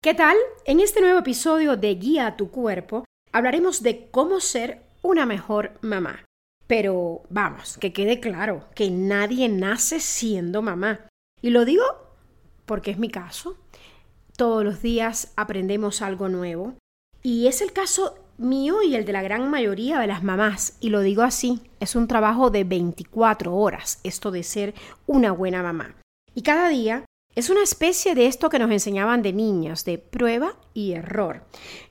¿Qué tal? En este nuevo episodio de Guía a tu cuerpo hablaremos de cómo ser una mejor mamá. Pero vamos, que quede claro que nadie nace siendo mamá. Y lo digo porque es mi caso. Todos los días aprendemos algo nuevo. Y es el caso mío y el de la gran mayoría de las mamás. Y lo digo así, es un trabajo de 24 horas, esto de ser una buena mamá. Y cada día es una especie de esto que nos enseñaban de niñas, de prueba y error.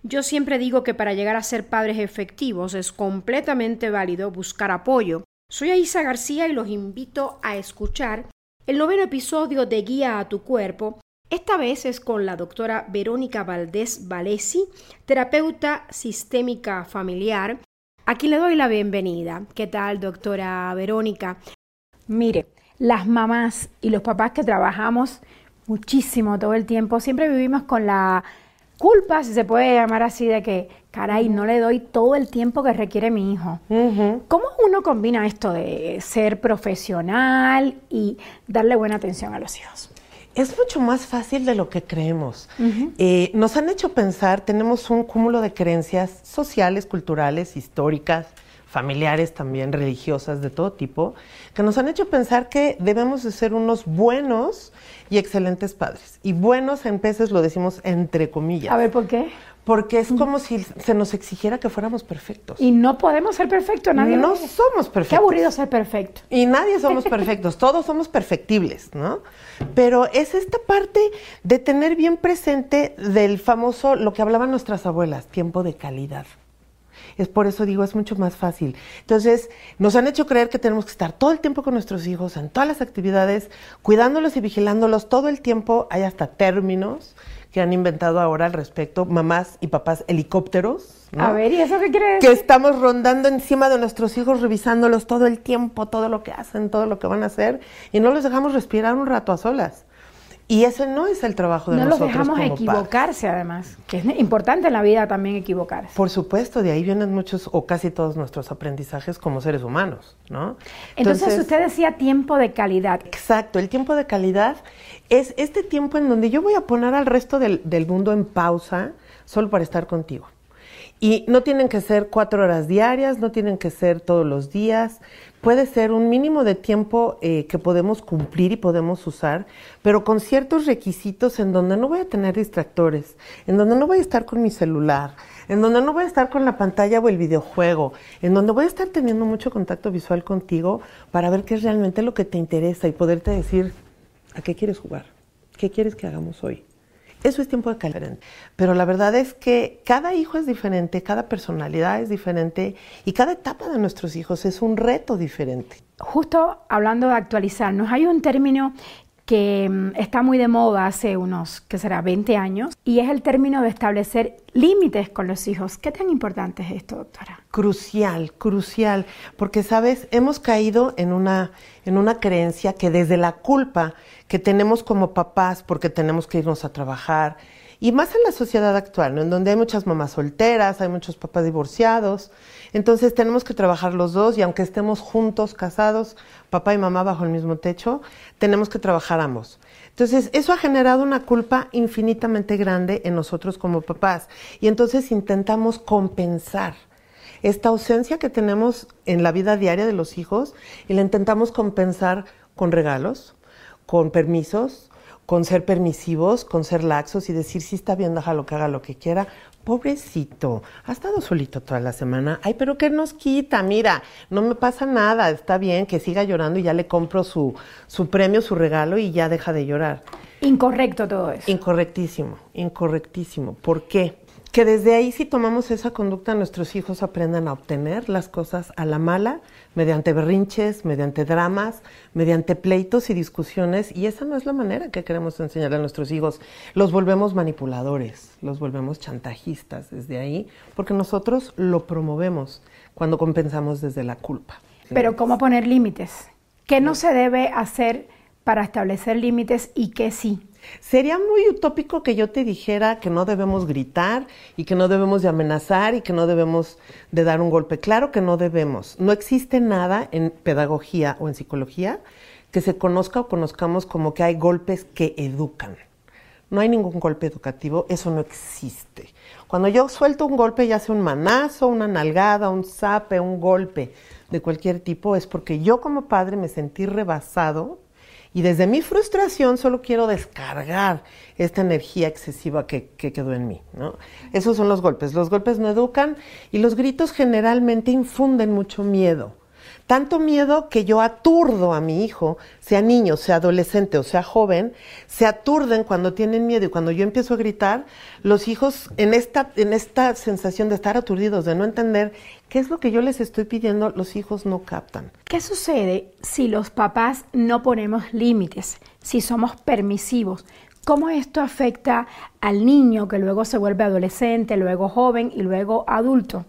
Yo siempre digo que para llegar a ser padres efectivos es completamente válido buscar apoyo. Soy Aisa García y los invito a escuchar el noveno episodio de Guía a tu cuerpo. Esta vez es con la doctora Verónica Valdés Valesi, terapeuta sistémica familiar, a quien le doy la bienvenida. ¿Qué tal, doctora Verónica? Mire, las mamás y los papás que trabajamos muchísimo todo el tiempo, siempre vivimos con la culpa, si se puede llamar así, de que, caray, no le doy todo el tiempo que requiere mi hijo. ¿Cómo uno combina esto de ser profesional y darle buena atención a los hijos? Es mucho más fácil de lo que creemos. Eh, nos han hecho pensar, tenemos un cúmulo de creencias sociales, culturales, históricas, familiares también, religiosas, de todo tipo, que nos han hecho pensar que debemos de ser unos buenos y excelentes padres. Y buenos en peces lo decimos entre comillas. A ver, ¿por qué? Porque es como si se nos exigiera que fuéramos perfectos. Y no podemos ser perfectos, nadie. No somos perfectos. Qué aburrido ser perfecto. Y nadie somos perfectos, todos somos perfectibles, ¿no? Pero es esta parte de tener bien presente del famoso, lo que hablaban nuestras abuelas, tiempo de calidad. Es por eso digo, es mucho más fácil. Entonces, nos han hecho creer que tenemos que estar todo el tiempo con nuestros hijos, en todas las actividades, cuidándolos y vigilándolos todo el tiempo. Hay hasta términos que han inventado ahora al respecto, mamás y papás helicópteros. A ver, ¿y eso qué quiere decir? Que estamos rondando encima de nuestros hijos, revisándolos todo el tiempo, todo lo que hacen, todo lo que van a hacer, y no los dejamos respirar un rato a solas. Y ese no es el trabajo de nosotros. No los dejamos equivocarse, además, que es importante en la vida también equivocarse. Por supuesto, de ahí vienen muchos o casi todos nuestros aprendizajes como seres humanos, ¿no? Entonces, usted decía tiempo de calidad. Exacto, el tiempo de calidad es este tiempo en donde yo voy a poner al resto del, del mundo en pausa solo para estar contigo. Y no tienen que ser cuatro horas diarias, no tienen que ser todos los días, puede ser un mínimo de tiempo eh, que podemos cumplir y podemos usar, pero con ciertos requisitos en donde no voy a tener distractores, en donde no voy a estar con mi celular, en donde no voy a estar con la pantalla o el videojuego, en donde voy a estar teniendo mucho contacto visual contigo para ver qué es realmente lo que te interesa y poderte decir a qué quieres jugar, qué quieres que hagamos hoy. Eso es tiempo de calidad. Pero la verdad es que cada hijo es diferente, cada personalidad es diferente y cada etapa de nuestros hijos es un reto diferente. Justo hablando de actualizarnos, hay un término que mm, está muy de moda hace unos, que será 20 años, y es el término de establecer límites con los hijos. ¿Qué tan importante es esto, doctora? Crucial, crucial, porque sabes, hemos caído en una, en una creencia que desde la culpa que tenemos como papás, porque tenemos que irnos a trabajar, y más en la sociedad actual, en donde hay muchas mamás solteras, hay muchos papás divorciados, entonces tenemos que trabajar los dos y aunque estemos juntos, casados, papá y mamá bajo el mismo techo, tenemos que trabajar ambos. Entonces, eso ha generado una culpa infinitamente grande en nosotros como papás. Y entonces intentamos compensar esta ausencia que tenemos en la vida diaria de los hijos y la intentamos compensar con regalos, con permisos, con ser permisivos, con ser laxos y decir, si está bien, déjalo que haga lo que quiera. Pobrecito, ha estado solito toda la semana. Ay, pero ¿qué nos quita? Mira, no me pasa nada, está bien que siga llorando y ya le compro su, su premio, su regalo y ya deja de llorar. Incorrecto todo eso. Incorrectísimo, incorrectísimo. ¿Por qué? Que desde ahí si tomamos esa conducta nuestros hijos aprendan a obtener las cosas a la mala mediante berrinches, mediante dramas, mediante pleitos y discusiones y esa no es la manera que queremos enseñar a nuestros hijos. Los volvemos manipuladores, los volvemos chantajistas desde ahí porque nosotros lo promovemos cuando compensamos desde la culpa. Pero ¿cómo poner límites? ¿Qué no se debe hacer para establecer límites y qué sí? Sería muy utópico que yo te dijera que no debemos gritar y que no debemos de amenazar y que no debemos de dar un golpe. Claro que no debemos. No existe nada en pedagogía o en psicología que se conozca o conozcamos como que hay golpes que educan. no hay ningún golpe educativo, eso no existe. Cuando yo suelto un golpe, ya sea un manazo, una nalgada, un zape, un golpe de cualquier tipo, es porque yo como padre me sentí rebasado y desde mi frustración solo quiero descargar esta energía excesiva que, quedó en mí. ¿no? Esos son los golpes. Los golpes no educan y los gritos generalmente infunden mucho miedo. Tanto miedo que yo aturdo a mi hijo, sea niño, sea adolescente o sea joven, se aturden cuando tienen miedo y cuando yo empiezo a gritar, los hijos en esta, en esta sensación de estar aturdidos, de no entender qué es lo que yo les estoy pidiendo, los hijos no captan. ¿Qué sucede si los papás no ponemos límites, si somos permisivos? ¿Cómo esto afecta al niño que luego se vuelve adolescente, luego joven y luego adulto?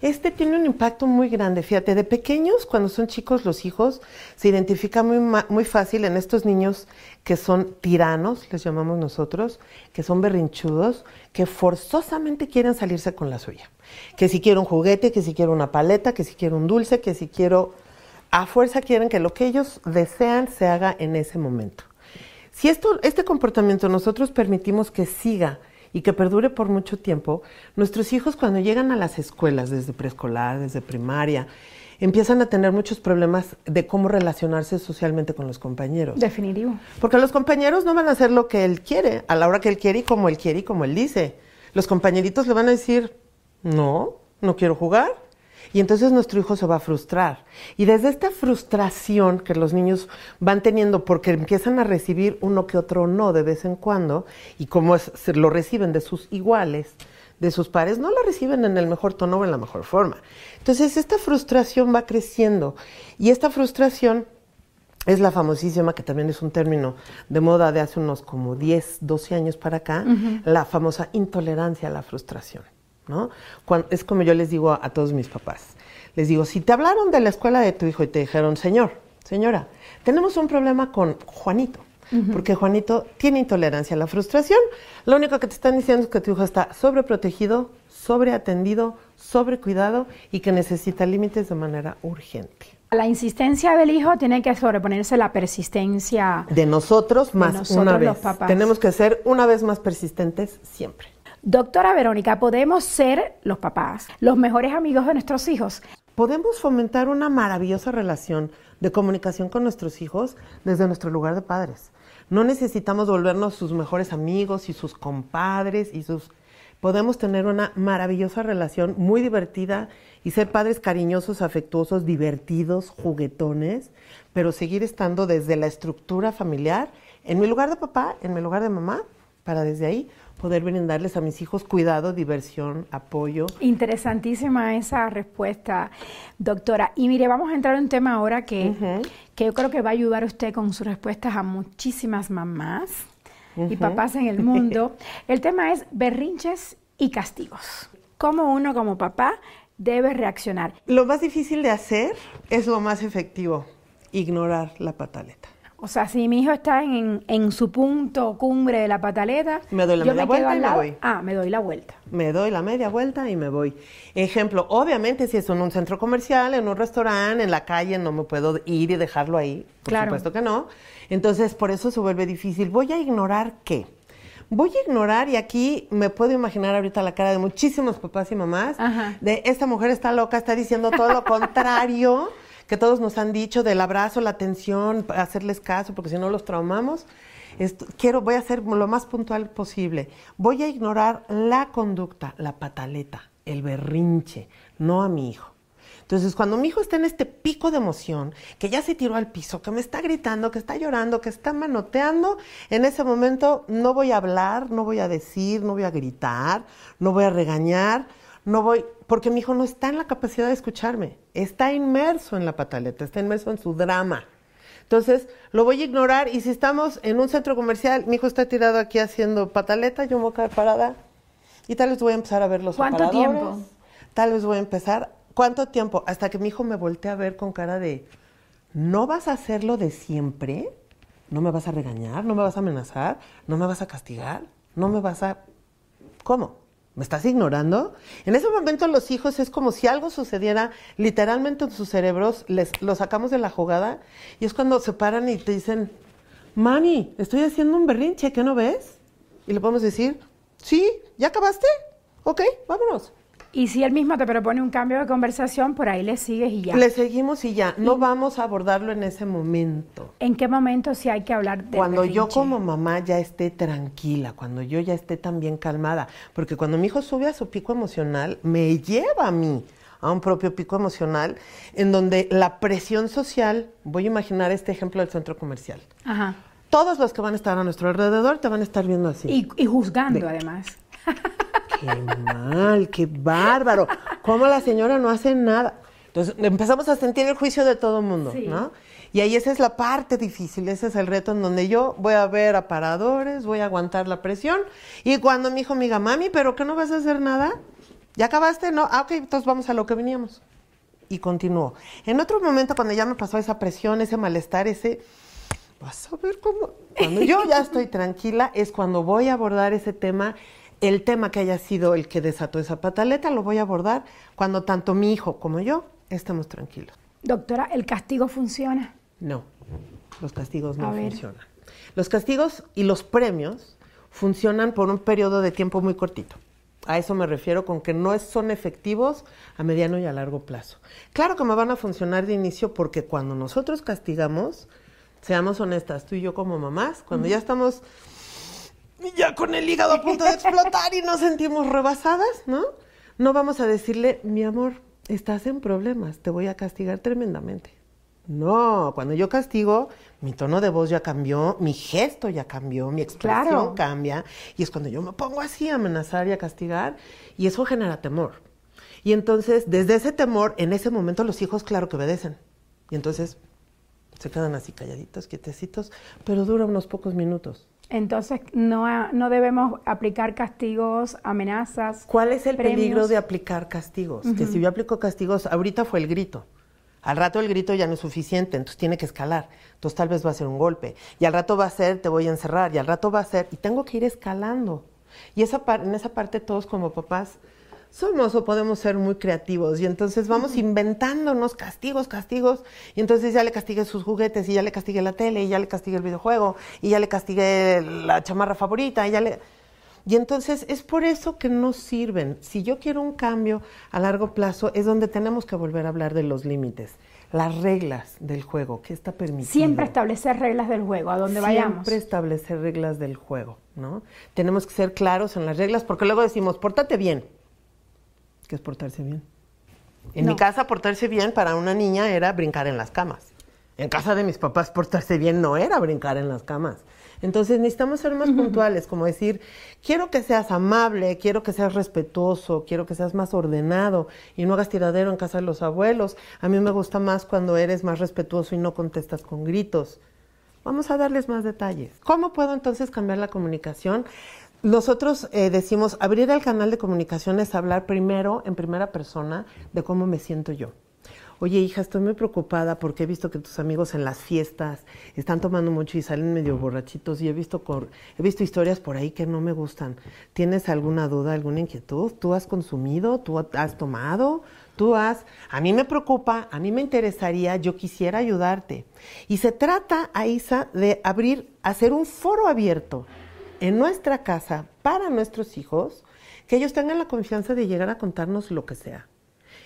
Este tiene un impacto muy grande. Fíjate, de pequeños, cuando son chicos los hijos, se identifica muy, muy fácil en estos niños que son tiranos, les llamamos nosotros, que son berrinchudos, que forzosamente quieren salirse con la suya. Que si quiero un juguete, que si quiero una paleta, que si quiero un dulce, que si quiero... A fuerza quieren que lo que ellos desean se haga en ese momento. Si esto, este comportamiento nosotros permitimos que siga y que perdure por mucho tiempo, nuestros hijos cuando llegan a las escuelas, desde preescolar, desde primaria, empiezan a tener muchos problemas de cómo relacionarse socialmente con los compañeros. Definitivo. Porque los compañeros no van a hacer lo que él quiere, a la hora que él quiere y como él quiere y como él dice. Los compañeritos le van a decir, no, no quiero jugar, y entonces nuestro hijo se va a frustrar. Y desde esta frustración que los niños van teniendo porque empiezan a recibir uno que otro no de vez en cuando, y como es, lo reciben de sus iguales, de sus pares, no lo reciben en el mejor tono o en la mejor forma. Entonces esta frustración va creciendo y esta frustración es la famosísima, que también es un término de moda de hace unos como 10, 12 años para acá, la famosa intolerancia a la frustración. ¿No? es como yo les digo a, todos mis papás. Les digo, si te hablaron de la escuela de tu hijo y te dijeron, señor, señora, tenemos un problema con Juanito, porque Juanito tiene intolerancia a la frustración, lo único que te están diciendo es que tu hijo está sobreprotegido, sobreatendido, sobrecuidado y que necesita límites de manera urgente. La insistencia del hijo tiene que sobreponerse a la persistencia de nosotros más una vez. Los papás. Tenemos que ser una vez más persistentes siempre. Doctora Verónica, ¿podemos ser los papás los mejores amigos de nuestros hijos? Podemos fomentar una maravillosa relación de comunicación con nuestros hijos desde nuestro lugar de padres. No necesitamos volvernos sus mejores amigos y sus compadres y sus... Podemos tener una maravillosa relación muy divertida y ser padres cariñosos, afectuosos, divertidos, juguetones, pero seguir estando desde la estructura familiar, en mi lugar de papá, en mi lugar de mamá, para desde ahí poder brindarles a mis hijos cuidado, diversión, apoyo. Interesantísima esa respuesta, doctora. Y mire, vamos a entrar en un tema ahora que, que yo creo que va a ayudar a usted con sus respuestas a muchísimas mamás y papás en el mundo. El tema es berrinches y castigos. ¿Cómo uno como papá debe reaccionar? Lo más difícil de hacer es lo más efectivo, ignorar la pataleta. O sea, si mi hijo está en, su punto cumbre de la pataleta, me doy la media vuelta y me voy. Ah, me doy la vuelta. Me doy la media vuelta y me voy. Ejemplo, obviamente si es en un centro comercial, en un restaurante, en la calle, no me puedo ir y dejarlo ahí. Por supuesto que no. Entonces, por eso se vuelve difícil. Voy a ignorar qué. Voy a ignorar, y aquí me puedo imaginar ahorita la cara de muchísimos papás y mamás, de esta mujer está loca, está diciendo todo lo contrario que todos nos han dicho del abrazo, la atención, hacerles caso, porque si no los traumamos. quiero, voy a ser lo más puntual posible. Voy a ignorar la conducta, la pataleta, el berrinche, no a mi hijo. Entonces, cuando mi hijo está en este pico de emoción, que ya se tiró al piso, que me está gritando, que está llorando, que está manoteando, en ese momento no voy a hablar, no voy a decir, no voy a gritar, no voy a regañar, no voy, porque mi hijo no está en la capacidad de escucharme, está inmerso en la pataleta, está inmerso en su drama. Entonces, lo voy a ignorar y si estamos en un centro comercial, mi hijo está tirado aquí haciendo pataleta, yo me voy a quedar parada y tal vez voy a empezar a ver los ¿Cuánto tiempo? Tal vez voy a empezar. ¿Cuánto tiempo? Hasta que mi hijo me voltee a ver con cara de, ¿no vas a hacerlo de siempre? ¿No me vas a regañar? ¿No me vas a amenazar? ¿No me vas a castigar? ¿No me vas a... ¿Cómo? ¿Me estás ignorando? En ese momento los hijos es como si algo sucediera literalmente en sus cerebros, les lo sacamos de la jugada y es cuando se paran y te dicen, mami, estoy haciendo un berrinche, ¿qué no ves? Y le podemos decir, sí, ¿ya acabaste? Ok, vámonos. Y si él mismo te propone un cambio de conversación, por ahí le sigues y ya. Le seguimos y ya. No vamos a abordarlo en ese momento. ¿En qué momento sí hay que hablar de Cuando yo como mamá ya esté tranquila, cuando yo ya esté también calmada. Porque cuando mi hijo sube a su pico emocional, me lleva a mí a un propio pico emocional en donde la presión social, voy a imaginar este ejemplo del centro comercial. Ajá. Todos los que van a estar a nuestro alrededor te van a estar viendo así. Y, y juzgando además. Qué mal, qué bárbaro. ¿Cómo la señora no hace nada? Entonces empezamos a sentir el juicio de todo el mundo, Sí. ¿no? Y ahí esa es la parte difícil, ese es el reto en donde yo voy a ver aparadores, voy a aguantar la presión. Y cuando mi hijo me diga, mami, ¿pero qué no vas a hacer nada? ¿Ya acabaste? No, ah, ok, entonces vamos a lo que veníamos. Y continúo. En otro momento, cuando ya me pasó esa presión, ese malestar, ese, vas a ver cómo. Cuando yo ya estoy tranquila, es cuando voy a abordar ese tema, el tema que haya sido el que desató esa pataleta, lo voy a abordar cuando tanto mi hijo como yo estemos tranquilos. Doctora, ¿el castigo funciona? No, los castigos no funcionan. Los castigos y los premios funcionan por un periodo de tiempo muy cortito. A eso me refiero con que no son efectivos a mediano y a largo plazo. Claro que me van a funcionar de inicio porque cuando nosotros castigamos, seamos honestas, tú y yo como mamás, cuando ya estamos ya con el hígado a punto de explotar y nos sentimos rebasadas, ¿no? No vamos a decirle, mi amor, estás en problemas, te voy a castigar tremendamente. No, cuando yo castigo, mi tono de voz ya cambió, mi gesto ya cambió, mi expresión Claro. cambia, y es cuando yo me pongo así a amenazar y a castigar, y eso genera temor. Y entonces, desde ese temor, en ese momento los hijos, claro que obedecen. Y entonces se quedan así calladitos, quietecitos, pero dura unos pocos minutos. Entonces, no, no debemos aplicar castigos, amenazas. ¿Cuál es el premios. peligro de aplicar castigos? Que si yo aplico castigos, ahorita fue el grito. Al rato el grito ya no es suficiente, entonces tiene que escalar. Entonces tal vez va a ser un golpe. Y al rato va a ser, te voy a encerrar. Y al rato va a ser, y tengo que ir escalando. Y esa en esa parte todos como papás somos o podemos ser muy creativos. Y entonces vamos inventándonos castigos, castigos. Y entonces ya le castigué sus juguetes, y ya le castigué la tele, y ya le castigué el videojuego, y ya le castigué la chamarra favorita, y ya le... Y entonces es por eso que no sirven. Si yo quiero un cambio a largo plazo, es donde tenemos que volver a hablar de los límites, las reglas del juego, qué está permitido. Siempre establecer reglas del juego, a donde vayamos. Siempre establecer reglas del juego, ¿no? Tenemos que ser claros en las reglas, porque luego decimos, pórtate bien. ¿Qué es portarse bien? En No. mi casa, portarse bien para una niña era brincar en las camas. En casa de mis papás, portarse bien no era brincar en las camas. Entonces necesitamos ser más puntuales, como decir, quiero que seas amable, quiero que seas respetuoso, quiero que seas más ordenado y no hagas tiradero en casa de los abuelos. A mí me gusta más cuando eres más respetuoso y no contestas con gritos. Vamos a darles más detalles. ¿Cómo puedo entonces cambiar la comunicación? Nosotros eh, decimos, abrir el canal de comunicación es hablar primero, en primera persona, de cómo me siento yo. Oye, hija, estoy muy preocupada porque he visto que tus amigos en las fiestas están tomando mucho y salen medio borrachitos y he visto, cor- he visto historias por ahí que no me gustan. ¿Tienes alguna duda, alguna inquietud? ¿Tú has consumido? ¿Tú has tomado? ¿Tú has...? A mí me preocupa, a mí me interesaría, yo quisiera ayudarte. Y se trata, Aisa, de abrir, hacer un foro abierto en nuestra casa para nuestros hijos, que ellos tengan la confianza de llegar a contarnos lo que sea.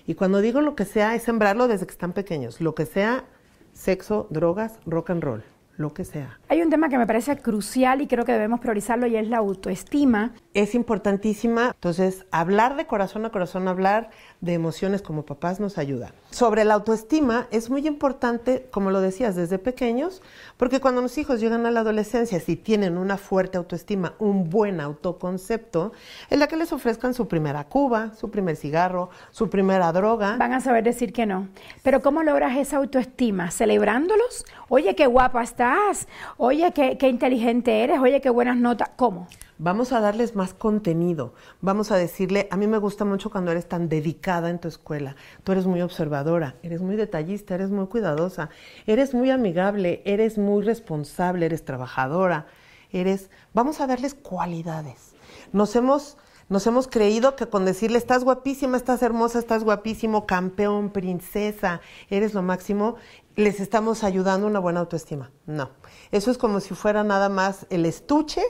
Y cuando digo lo que sea, es sembrarlo desde que están pequeños. Lo que sea, sexo, drogas, rock and roll, lo que sea. Hay un tema que me parece crucial y creo que debemos priorizarlo y es la autoestima. Es importantísima. Entonces, hablar de corazón a corazón, hablar de emociones como papás nos ayuda. Sobre la autoestima es muy importante, como lo decías, desde pequeños, porque cuando los hijos llegan a la adolescencia, si tienen una fuerte autoestima, un buen autoconcepto, en la que les ofrezcan su primera cuba, su primer cigarro, su primera droga. Van a saber decir que no. Pero ¿cómo logras esa autoestima? ¿Celebrándolos? Oye, qué guapa Oye, qué, qué inteligente eres. Oye, qué buenas notas. ¿Cómo? Vamos a darles más contenido. Vamos a decirle, a mí me gusta mucho cuando eres tan dedicada en tu escuela. Tú eres muy observadora, eres muy detallista, eres muy cuidadosa, eres muy amigable, eres muy responsable, eres trabajadora, eres... Vamos a darles cualidades. Nos hemos, nos hemos creído que con decirle, estás guapísima, estás hermosa, estás guapísimo, campeón, princesa, eres lo máximo, les estamos ayudando a una buena autoestima. No, eso es como si fuera nada más el estuche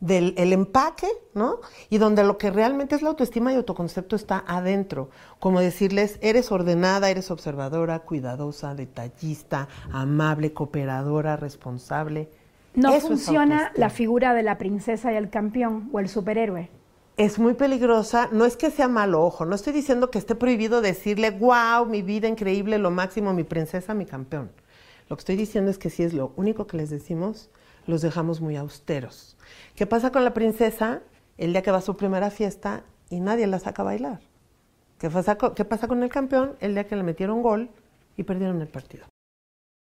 del el empaque, ¿no? Y donde lo que realmente es la autoestima y autoconcepto está adentro. Como decirles, eres ordenada, eres observadora, cuidadosa, detallista, amable, cooperadora, responsable. No funciona la figura de la princesa y el campeón o el superhéroe. Es muy peligrosa, no es que sea malo ojo, no estoy diciendo que esté prohibido decirle, wow, mi vida increíble, lo máximo, mi princesa, mi campeón. Lo que estoy diciendo es que si es lo único que les decimos, los dejamos muy austeros. ¿Qué pasa con la princesa el día que va a su primera fiesta y nadie la saca a bailar? ¿Qué pasa, ¿Qué pasa con el campeón el día que le metieron gol y perdieron el partido?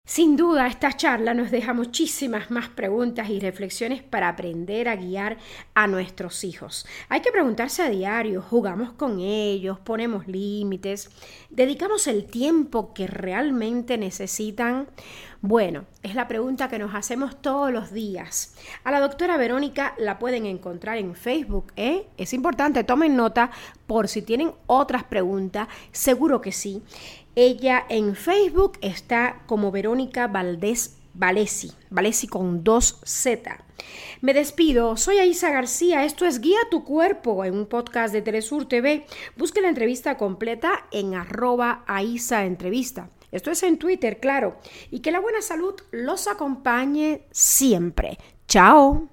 Sin duda, esta charla nos deja muchísimas más preguntas y reflexiones para aprender a guiar a nuestros hijos. Hay que preguntarse a diario, jugamos con ellos, ponemos límites, dedicamos el tiempo que realmente necesitan. Bueno, es la pregunta que nos hacemos todos los días. A la doctora Verónica la pueden encontrar en Facebook, ¿eh? Es importante, tomen nota por si tienen otras preguntas, seguro que sí. Ella en Facebook está como Verónica Valdés Valesi, Valesi con dos Z. Me despido, soy Aisa García, esto es Guía tu Cuerpo en un podcast de Telesur TV. Busque la entrevista completa en arroba Aisa Entrevista. Esto es en Twitter, claro. Y que la buena salud los acompañe siempre. Chao.